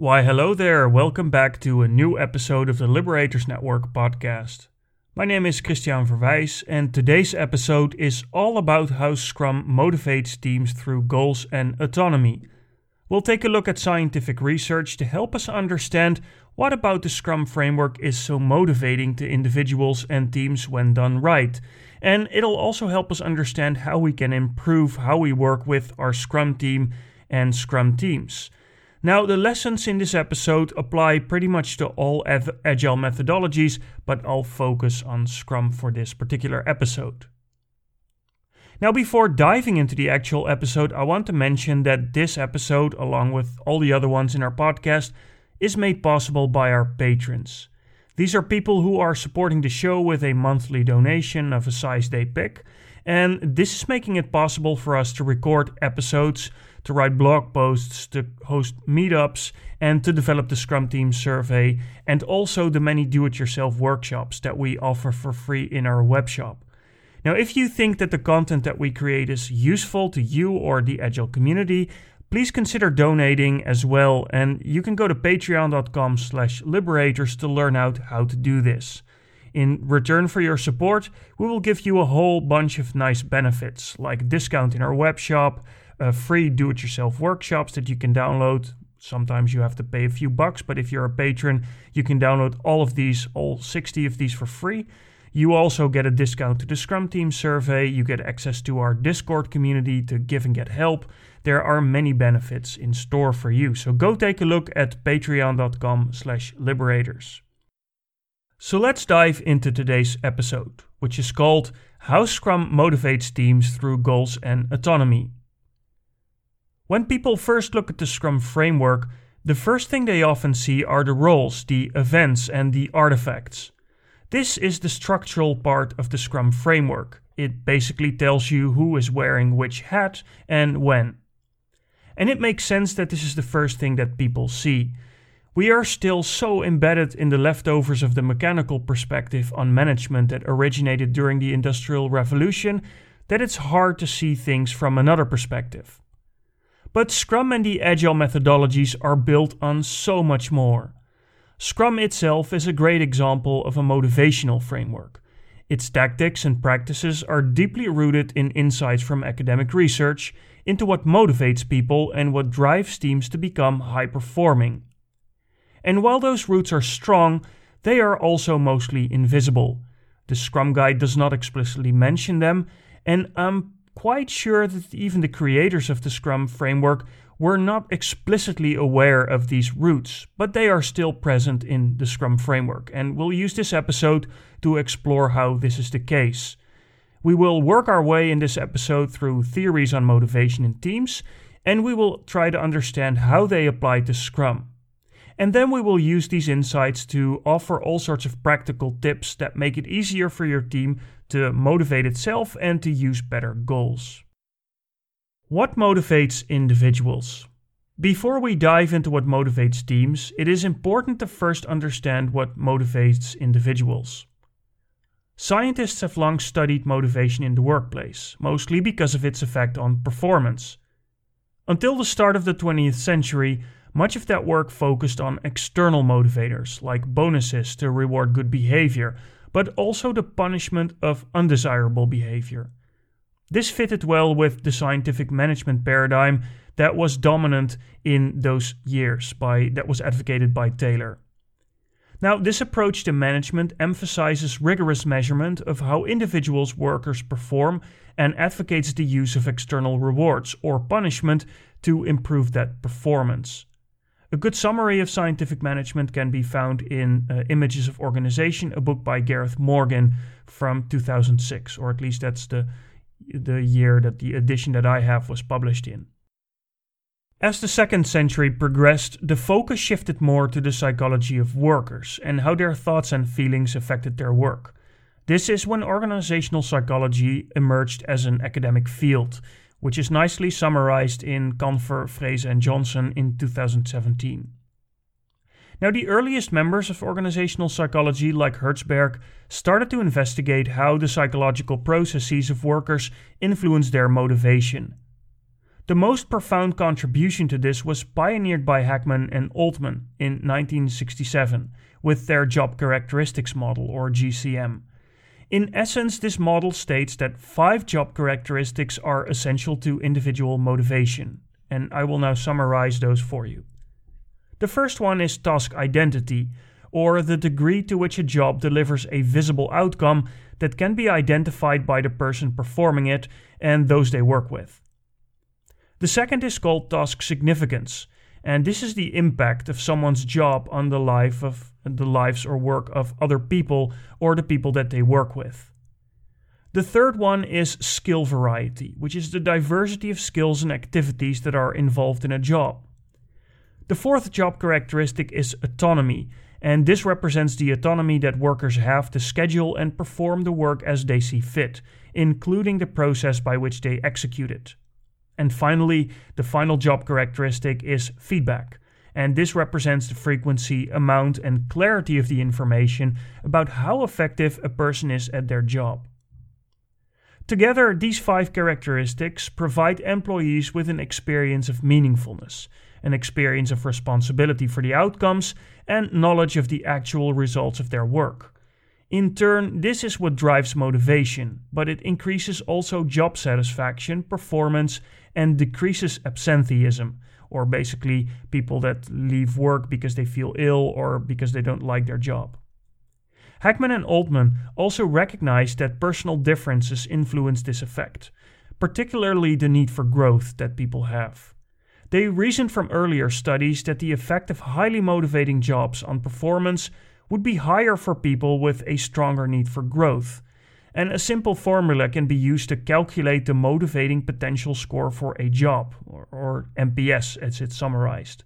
Why, hello there. Welcome back to a new episode of the Liberators Network podcast. My name is Christiaan Verwijs, and today's episode is all about how Scrum motivates teams through goals and autonomy. We'll take a look at scientific research to help us understand what about the Scrum framework is so motivating to individuals and teams when done right. And it'll also help us understand how we can improve how we work with our Scrum team and Scrum teams. Now, the lessons in this episode apply pretty much to all agile methodologies, but I'll focus on Scrum for this particular episode. Now, before diving into the actual episode, I want to mention that this episode, along with all the other ones in our podcast, is made possible by our patrons. These are people who are supporting the show with a monthly donation of a size they pick, and this is making it possible for us to record episodes to write blog posts, to host meetups, and to develop the Scrum Team survey, and also the many do it yourself workshops that we offer for free in our webshop. Now, if you think that the content that we create is useful to you or the Agile community, please consider donating as well, and you can go to patreon.com slash liberators to learn out how to do this. In return for your support, we will give you a whole bunch of nice benefits, like discount in our web shop, uh, free do-it-yourself workshops that you can download. Sometimes you have to pay a few bucks, but if you're a patron, you can download all of these, all 60 of these for free. You also get a discount to the Scrum Team survey. You get access to our Discord community to give and get help. There are many benefits in store for you. So go take a look at patreon.com slash liberators. So let's dive into today's episode, which is called How Scrum Motivates Teams Through Goals and Autonomy. When people first look at the Scrum framework, the first thing they often see are the roles, the events, and the artifacts. This is the structural part of the Scrum framework. It basically tells you who is wearing which hat and when. And it makes sense that this is the first thing that people see. We are still so embedded in the leftovers of the mechanical perspective on management that originated during the Industrial Revolution that it's hard to see things from another perspective. But Scrum and the Agile methodologies are built on so much more. Scrum itself is a great example of a motivational framework. Its tactics and practices are deeply rooted in insights from academic research into what motivates people and what drives teams to become high performing. And while those roots are strong, they are also mostly invisible. The Scrum Guide does not explicitly mention them, and I'm quite sure that even the creators of the Scrum framework were not explicitly aware of these roots, but they are still present in the Scrum framework, and we'll use this episode to explore how this is the case. We will work our way in this episode through theories on motivation in teams, and we will try to understand how they apply to Scrum. And then we will use these insights to offer all sorts of practical tips that make it easier for your team to motivate itself and to use better goals. What motivates individuals? Before we dive into what motivates teams, it is important to first understand what motivates individuals. Scientists have long studied motivation in the workplace, mostly because of its effect on performance. Until the start of the 20th century, much of that work focused on external motivators, like bonuses to reward good behavior, but also the punishment of undesirable behavior. This fitted well with the scientific management paradigm that was dominant in those years by that was advocated by Taylor. Now, this approach to management emphasizes rigorous measurement of how individuals' workers perform and advocates the use of external rewards or punishment to improve that performance. A good summary of scientific management can be found in uh, Images of Organization, a book by Gareth Morgan from 2006, or at least that's the, the year that the edition that I have was published in. As the second century progressed, the focus shifted more to the psychology of workers and how their thoughts and feelings affected their work. This is when organizational psychology emerged as an academic field, which is nicely summarized in Kanfer, Frese, and Johnson in 2017. Now, the earliest members of organizational psychology, like Herzberg, started to investigate how the psychological processes of workers influence their motivation. The most profound contribution to this was pioneered by Hackman and Oldham in 1967 with their Job Characteristics Model, or JCM. In essence, this model states that five job characteristics are essential to individual motivation, and I will now summarize those for you. The first one is task identity, or the degree to which a job delivers a visible outcome that can be identified by the person performing it and those they work with. The second is called task significance, and this is the impact of someone's job on the life of the lives or work of other people or the people that they work with. The third one is skill variety, which is the diversity of skills and activities that are involved in a job. The fourth job characteristic is autonomy, and this represents the autonomy that workers have to schedule and perform the work as they see fit, including the process by which they execute it. And finally, the final job characteristic is feedback. And this represents the frequency, amount, and clarity of the information about how effective a person is at their job. Together, these five characteristics provide employees with an experience of meaningfulness, an experience of responsibility for the outcomes, and knowledge of the actual results of their work. In turn, this is what drives motivation, but it increases also job satisfaction, performance, and decreases absenteeism, or basically people that leave work because they feel ill or because they don't like their job. Hackman and Oldham also recognized that personal differences influence this effect, particularly the need for growth that people have. They reasoned from earlier studies that the effect of highly motivating jobs on performance would be higher for people with a stronger need for growth. And a simple formula can be used to calculate the motivating potential score for a job, or, or MPS as it's summarized.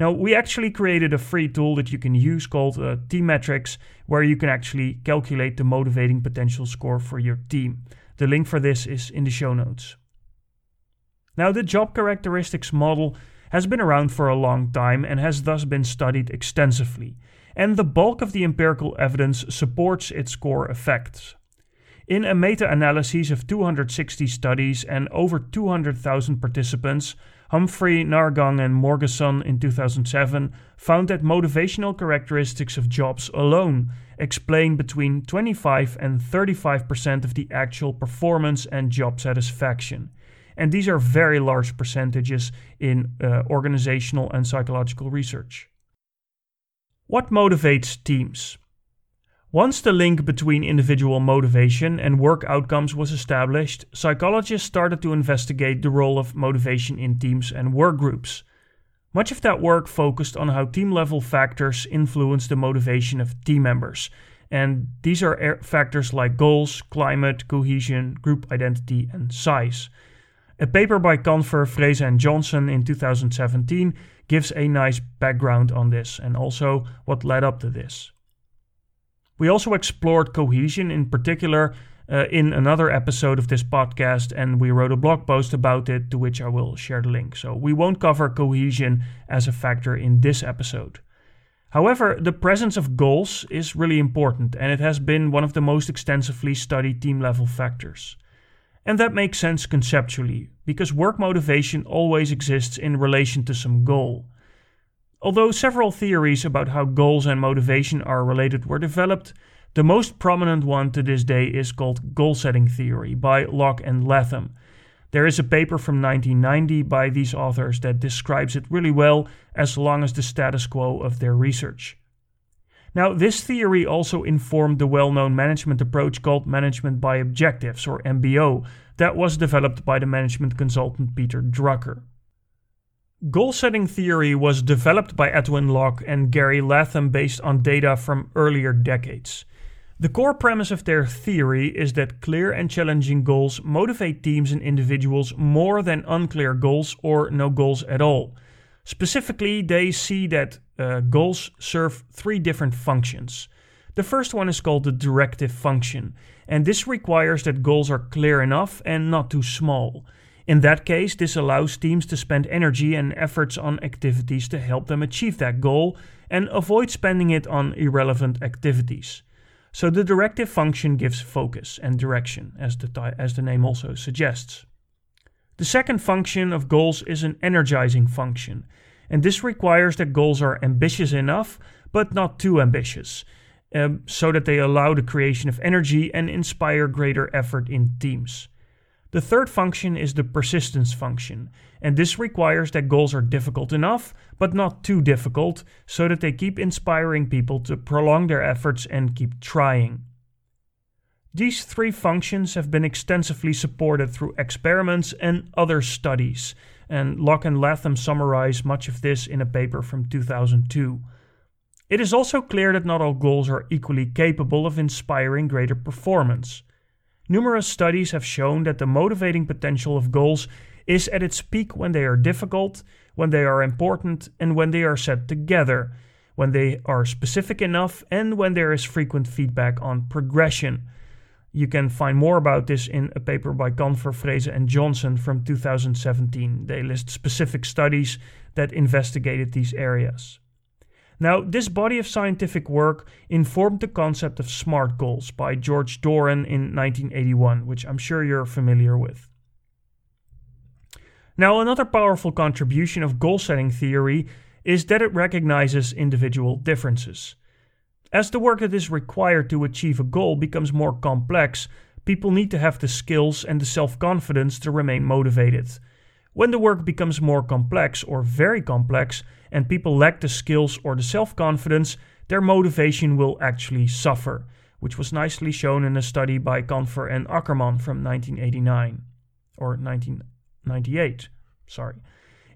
Now, we actually created a free tool that you can use called uh, Teammetrics, where you can actually calculate the motivating potential score for your team. The link for this is in the show notes. Now, the job characteristics model has been around for a long time and has thus been studied extensively and the bulk of the empirical evidence supports its core effects. In a meta analysis of 260 studies and over 200,000 participants, Humphrey, Nahrgang, and Morgeson in 2007 found that motivational characteristics of jobs alone explain between 25 and 35% of the actual performance and job satisfaction. And these are very large percentages in uh, organizational and psychological research. What motivates teams? Once the link between individual motivation and work outcomes was established, psychologists started to investigate the role of motivation in teams and work groups. Much of that work focused on how team level factors influence the motivation of team members. And these are factors like goals, climate, cohesion, group identity, and size. A paper by Kanfer, Frese, and Johnson in 2017 gives a nice background on this and also what led up to this. We also explored cohesion in particular uh, in another episode of this podcast, and we wrote a blog post about it to which I will share the link. So we won't cover cohesion as a factor in this episode. However, the presence of goals is really important, and it has been one of the most extensively studied team level factors. And that makes sense conceptually, because work motivation always exists in relation to some goal. Although several theories about how goals and motivation are related were developed, the most prominent one to this day is called goal setting theory by Locke and Latham. There is a paper from 1990 by these authors that describes it really well as long as the status quo of their research. Now, this theory also informed the well known management approach called management by objectives, or MBO, that was developed by the management consultant Peter Drucker. Goal setting theory was developed by Edwin Locke and Gary Latham based on data from earlier decades. The core premise of their theory is that clear and challenging goals motivate teams and individuals more than unclear goals or no goals at all. Specifically, they see that uh, goals serve three different functions. The first one is called the directive function, and this requires that goals are clear enough and not too small. In that case, this allows teams to spend energy and efforts on activities to help them achieve that goal and avoid spending it on irrelevant activities. So the directive function gives focus and direction, as the, as the name also suggests. The second function of goals is an energizing function, and this requires that goals are ambitious enough but not too ambitious, um, so that they allow the creation of energy and inspire greater effort in teams. The third function is the persistence function, and this requires that goals are difficult enough, but not too difficult, so that they keep inspiring people to prolong their efforts and keep trying. These three functions have been extensively supported through experiments and other studies, and Locke and Latham summarize much of this in a paper from 2002. It is also clear that not all goals are equally capable of inspiring greater performance. Numerous studies have shown that the motivating potential of goals is at its peak when they are difficult, when they are important, and when they are set together, when they are specific enough, and when there is frequent feedback on progression. You can find more about this in a paper by Kanfer, Frese, and Johnson from 2017. They list specific studies that investigated these areas. Now, this body of scientific work informed the concept of SMART goals by George Doran in 1981, which I'm sure you're familiar with. Now, another powerful contribution of goal setting theory is that it recognizes individual differences. As the work that is required to achieve a goal becomes more complex, people need to have the skills and the self confidence to remain motivated. When the work becomes more complex or very complex, and people lack the skills or the self confidence, their motivation will actually suffer, which was nicely shown in a study by Kanfer and Ackerman from 1989 or 1998. Sorry.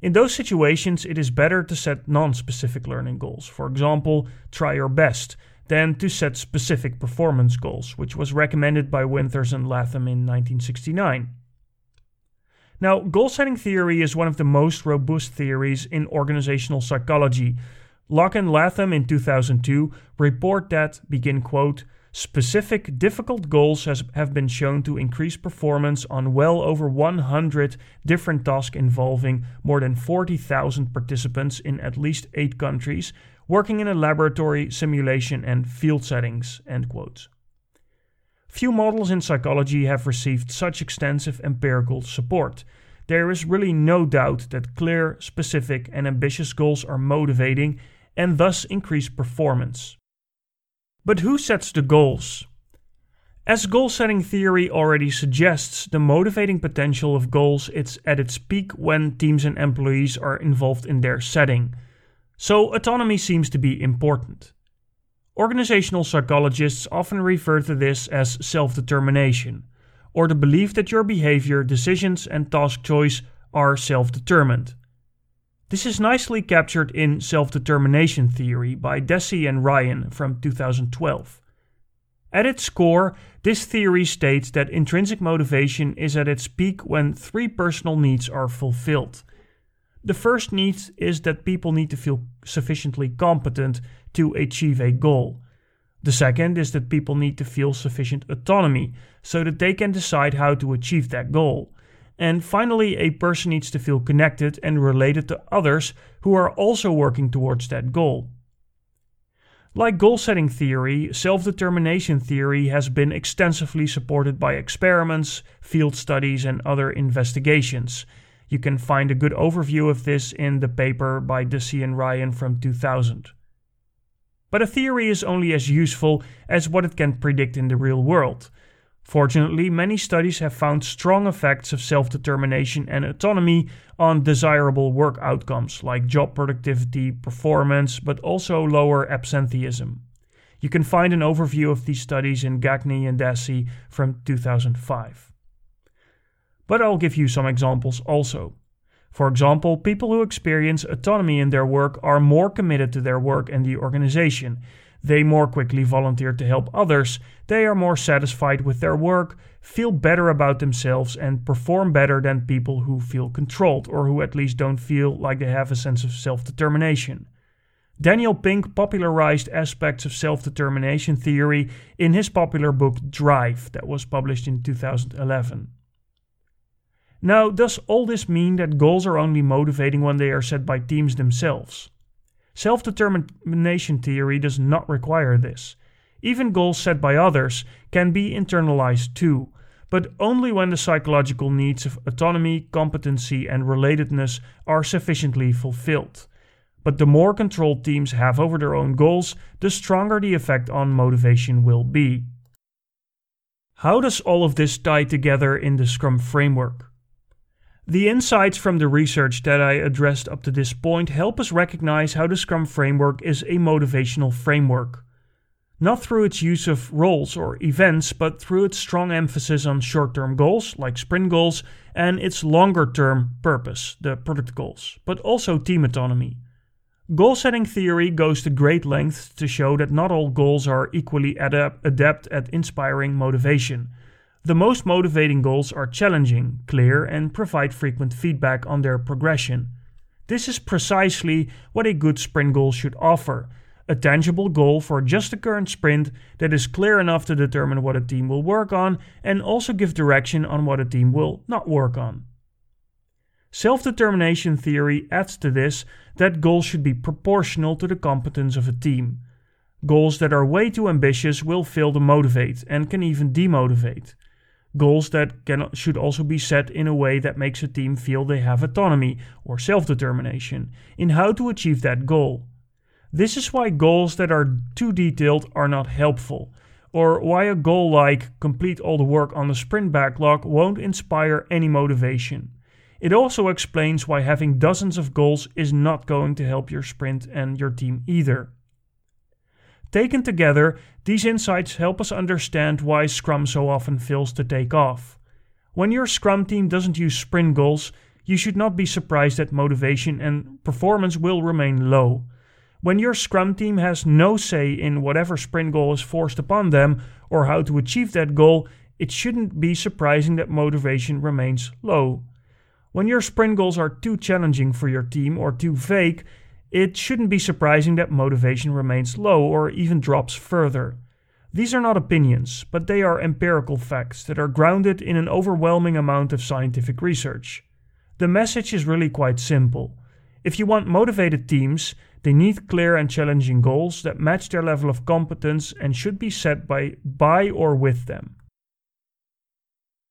In those situations, it is better to set non specific learning goals. For example, try your best, than to set specific performance goals, which was recommended by Winters and Latham in 1969. Now, goal setting theory is one of the most robust theories in organizational psychology. Locke and Latham in 2002 report that, begin quote, specific difficult goals has, have been shown to increase performance on well over 100 different tasks involving more than 40,000 participants in at least eight countries working in a laboratory, simulation, and field settings. End quote. Few models in psychology have received such extensive empirical support. There is really no doubt that clear, specific, and ambitious goals are motivating and thus increase performance. But who sets the goals? As goal setting theory already suggests, the motivating potential of goals is at its peak when teams and employees are involved in their setting. So autonomy seems to be important. Organizational psychologists often refer to this as self determination, or the belief that your behavior, decisions, and task choice are self determined. This is nicely captured in Self Determination Theory by Deci and Ryan from 2012. At its core, this theory states that intrinsic motivation is at its peak when three personal needs are fulfilled. The first need is that people need to feel sufficiently competent to achieve a goal. The second is that people need to feel sufficient autonomy so that they can decide how to achieve that goal. And finally, a person needs to feel connected and related to others who are also working towards that goal. Like goal setting theory, self determination theory has been extensively supported by experiments, field studies, and other investigations. You can find a good overview of this in the paper by Deci and Ryan from 2000. But a theory is only as useful as what it can predict in the real world. Fortunately, many studies have found strong effects of self determination and autonomy on desirable work outcomes like job productivity, performance, but also lower absenteeism. You can find an overview of these studies in Gagne and Deci from 2005. But I'll give you some examples also. For example, people who experience autonomy in their work are more committed to their work and the organization. They more quickly volunteer to help others, they are more satisfied with their work, feel better about themselves, and perform better than people who feel controlled or who at least don't feel like they have a sense of self determination. Daniel Pink popularized aspects of self determination theory in his popular book Drive, that was published in 2011. Now, does all this mean that goals are only motivating when they are set by teams themselves? Self determination theory does not require this. Even goals set by others can be internalized too, but only when the psychological needs of autonomy, competency, and relatedness are sufficiently fulfilled. But the more control teams have over their own goals, the stronger the effect on motivation will be. How does all of this tie together in the Scrum framework? The insights from the research that I addressed up to this point help us recognize how the Scrum framework is a motivational framework. Not through its use of roles or events, but through its strong emphasis on short term goals, like sprint goals, and its longer term purpose, the product goals, but also team autonomy. Goal setting theory goes to great lengths to show that not all goals are equally adept at inspiring motivation. The most motivating goals are challenging, clear, and provide frequent feedback on their progression. This is precisely what a good sprint goal should offer a tangible goal for just the current sprint that is clear enough to determine what a team will work on and also give direction on what a team will not work on. Self determination theory adds to this that goals should be proportional to the competence of a team. Goals that are way too ambitious will fail to motivate and can even demotivate. Goals that can, should also be set in a way that makes a team feel they have autonomy or self determination in how to achieve that goal. This is why goals that are too detailed are not helpful, or why a goal like complete all the work on the sprint backlog won't inspire any motivation. It also explains why having dozens of goals is not going to help your sprint and your team either. Taken together, these insights help us understand why Scrum so often fails to take off. When your Scrum team doesn't use sprint goals, you should not be surprised that motivation and performance will remain low. When your Scrum team has no say in whatever sprint goal is forced upon them or how to achieve that goal, it shouldn't be surprising that motivation remains low. When your sprint goals are too challenging for your team or too vague, it shouldn't be surprising that motivation remains low or even drops further. These are not opinions, but they are empirical facts that are grounded in an overwhelming amount of scientific research. The message is really quite simple. If you want motivated teams, they need clear and challenging goals that match their level of competence and should be set by, by or with them.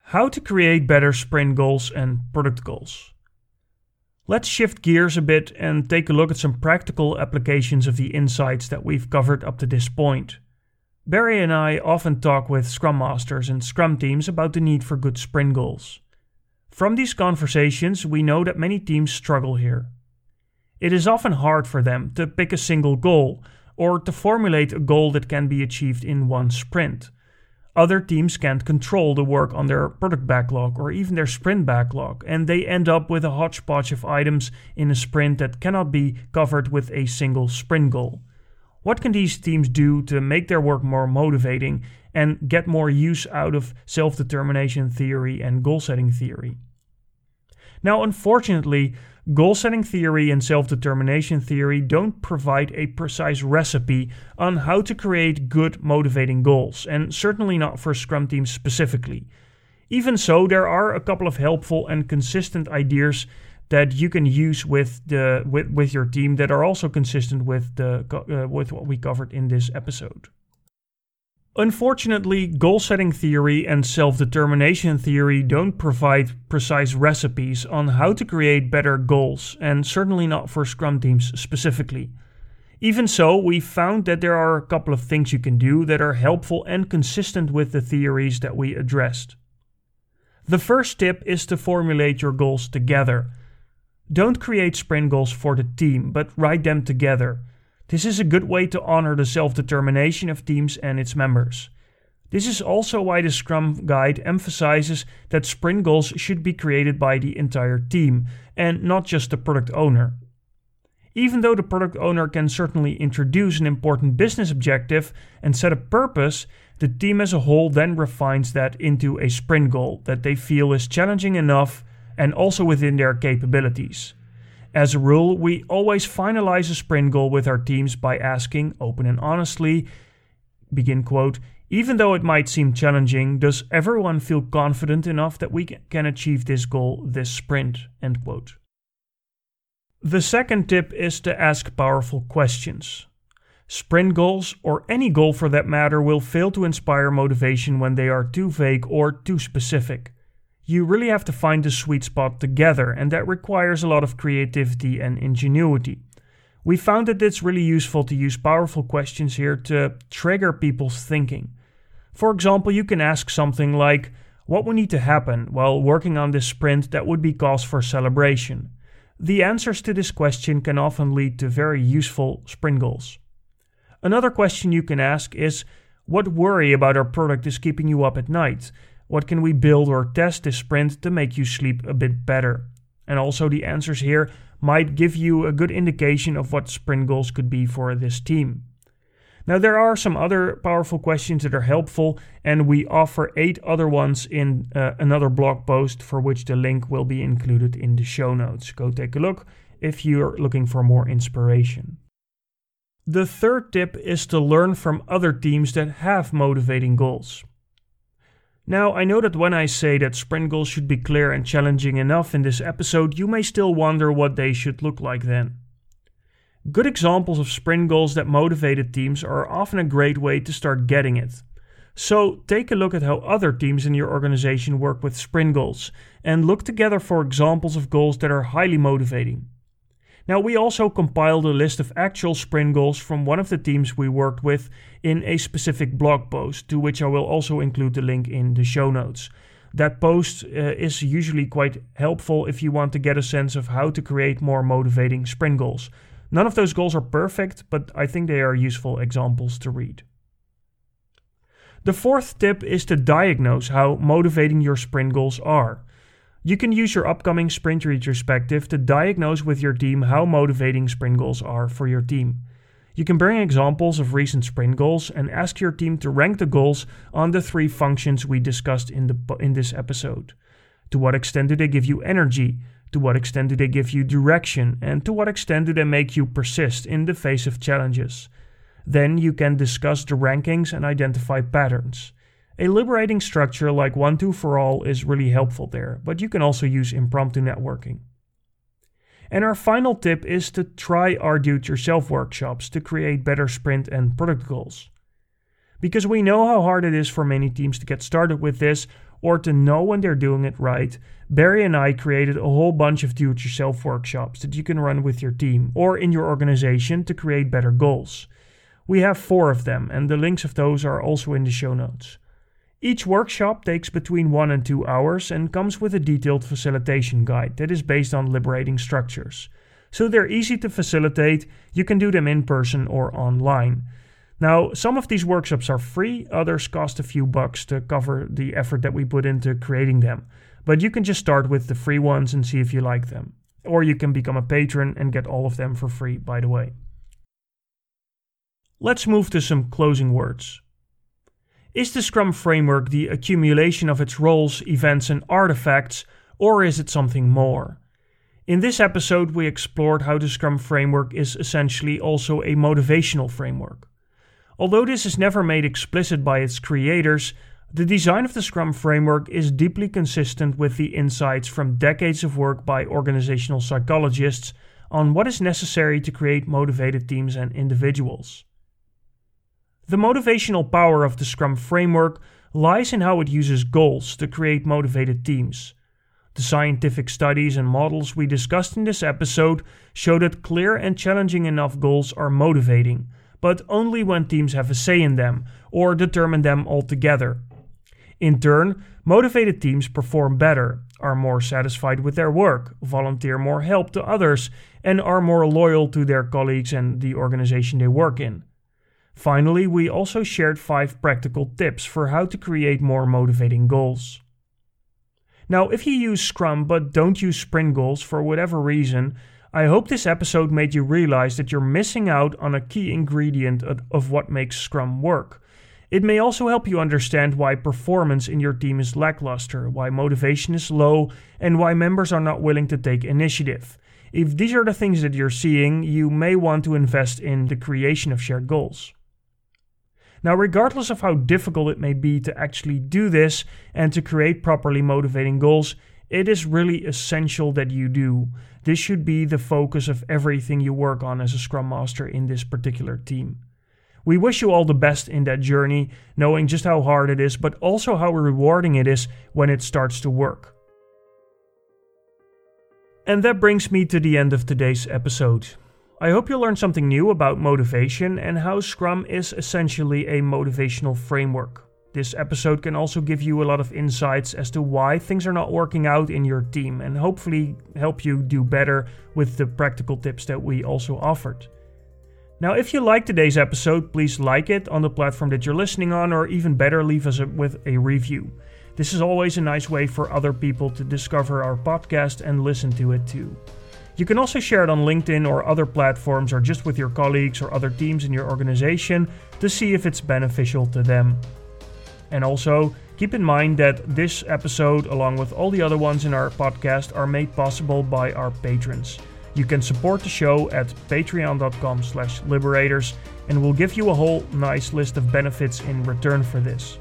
How to create better sprint goals and product goals. Let's shift gears a bit and take a look at some practical applications of the insights that we've covered up to this point. Barry and I often talk with Scrum Masters and Scrum teams about the need for good sprint goals. From these conversations, we know that many teams struggle here. It is often hard for them to pick a single goal or to formulate a goal that can be achieved in one sprint other teams can't control the work on their product backlog or even their sprint backlog, and they end up with a hodgepodge of items in a sprint that cannot be covered with a single sprint goal. What can these teams do to make their work more motivating and get more use out of self determination theory and goal setting theory? Now, unfortunately, Goal setting theory and self determination theory don't provide a precise recipe on how to create good, motivating goals, and certainly not for Scrum teams specifically. Even so, there are a couple of helpful and consistent ideas that you can use with the with, with your team that are also consistent with the uh, with what we covered in this episode. Unfortunately, goal setting theory and self determination theory don't provide precise recipes on how to create better goals, and certainly not for Scrum teams specifically. Even so, we found that there are a couple of things you can do that are helpful and consistent with the theories that we addressed. The first tip is to formulate your goals together. Don't create sprint goals for the team, but write them together. This is a good way to honor the self determination of teams and its members. This is also why the Scrum Guide emphasizes that sprint goals should be created by the entire team and not just the product owner. Even though the product owner can certainly introduce an important business objective and set a purpose, the team as a whole then refines that into a sprint goal that they feel is challenging enough and also within their capabilities. As a rule, we always finalize a sprint goal with our teams by asking, open and honestly, begin quote, even though it might seem challenging, does everyone feel confident enough that we can achieve this goal this sprint? End quote. The second tip is to ask powerful questions. Sprint goals, or any goal for that matter, will fail to inspire motivation when they are too vague or too specific. You really have to find the sweet spot together, and that requires a lot of creativity and ingenuity. We found that it's really useful to use powerful questions here to trigger people's thinking. For example, you can ask something like, What would need to happen while working on this sprint that would be cause for celebration? The answers to this question can often lead to very useful sprint goals. Another question you can ask is what worry about our product is keeping you up at night? What can we build or test this sprint to make you sleep a bit better? And also, the answers here might give you a good indication of what sprint goals could be for this team. Now, there are some other powerful questions that are helpful, and we offer eight other ones in uh, another blog post for which the link will be included in the show notes. Go take a look if you're looking for more inspiration. The third tip is to learn from other teams that have motivating goals. Now, I know that when I say that sprint goals should be clear and challenging enough in this episode, you may still wonder what they should look like then. Good examples of sprint goals that motivated teams are often a great way to start getting it. So, take a look at how other teams in your organization work with sprint goals and look together for examples of goals that are highly motivating. Now, we also compiled a list of actual sprint goals from one of the teams we worked with in a specific blog post, to which I will also include the link in the show notes. That post uh, is usually quite helpful if you want to get a sense of how to create more motivating sprint goals. None of those goals are perfect, but I think they are useful examples to read. The fourth tip is to diagnose how motivating your sprint goals are. You can use your upcoming sprint retrospective to diagnose with your team how motivating sprint goals are for your team. You can bring examples of recent sprint goals and ask your team to rank the goals on the three functions we discussed in, the, in this episode. To what extent do they give you energy? To what extent do they give you direction? And to what extent do they make you persist in the face of challenges? Then you can discuss the rankings and identify patterns. A liberating structure like 1-2-4-All is really helpful there, but you can also use impromptu networking. And our final tip is to try our do it yourself workshops to create better sprint and product goals. Because we know how hard it is for many teams to get started with this or to know when they're doing it right, Barry and I created a whole bunch of do it yourself workshops that you can run with your team or in your organization to create better goals. We have four of them, and the links of those are also in the show notes. Each workshop takes between one and two hours and comes with a detailed facilitation guide that is based on liberating structures. So they're easy to facilitate, you can do them in person or online. Now, some of these workshops are free, others cost a few bucks to cover the effort that we put into creating them. But you can just start with the free ones and see if you like them. Or you can become a patron and get all of them for free, by the way. Let's move to some closing words. Is the Scrum framework the accumulation of its roles, events, and artifacts, or is it something more? In this episode, we explored how the Scrum framework is essentially also a motivational framework. Although this is never made explicit by its creators, the design of the Scrum framework is deeply consistent with the insights from decades of work by organizational psychologists on what is necessary to create motivated teams and individuals. The motivational power of the Scrum framework lies in how it uses goals to create motivated teams. The scientific studies and models we discussed in this episode show that clear and challenging enough goals are motivating, but only when teams have a say in them or determine them altogether. In turn, motivated teams perform better, are more satisfied with their work, volunteer more help to others, and are more loyal to their colleagues and the organization they work in. Finally, we also shared five practical tips for how to create more motivating goals. Now, if you use Scrum but don't use sprint goals for whatever reason, I hope this episode made you realize that you're missing out on a key ingredient of what makes Scrum work. It may also help you understand why performance in your team is lackluster, why motivation is low, and why members are not willing to take initiative. If these are the things that you're seeing, you may want to invest in the creation of shared goals. Now, regardless of how difficult it may be to actually do this and to create properly motivating goals, it is really essential that you do. This should be the focus of everything you work on as a Scrum Master in this particular team. We wish you all the best in that journey, knowing just how hard it is, but also how rewarding it is when it starts to work. And that brings me to the end of today's episode. I hope you learned something new about motivation and how Scrum is essentially a motivational framework. This episode can also give you a lot of insights as to why things are not working out in your team and hopefully help you do better with the practical tips that we also offered. Now, if you like today's episode, please like it on the platform that you're listening on, or even better, leave us with a review. This is always a nice way for other people to discover our podcast and listen to it too. You can also share it on LinkedIn or other platforms or just with your colleagues or other teams in your organization to see if it's beneficial to them. And also, keep in mind that this episode, along with all the other ones in our podcast, are made possible by our patrons. You can support the show at patreon.com slash liberators and we'll give you a whole nice list of benefits in return for this.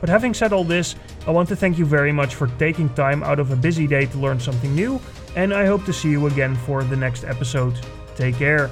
But having said all this, I want to thank you very much for taking time out of a busy day to learn something new, and I hope to see you again for the next episode. Take care.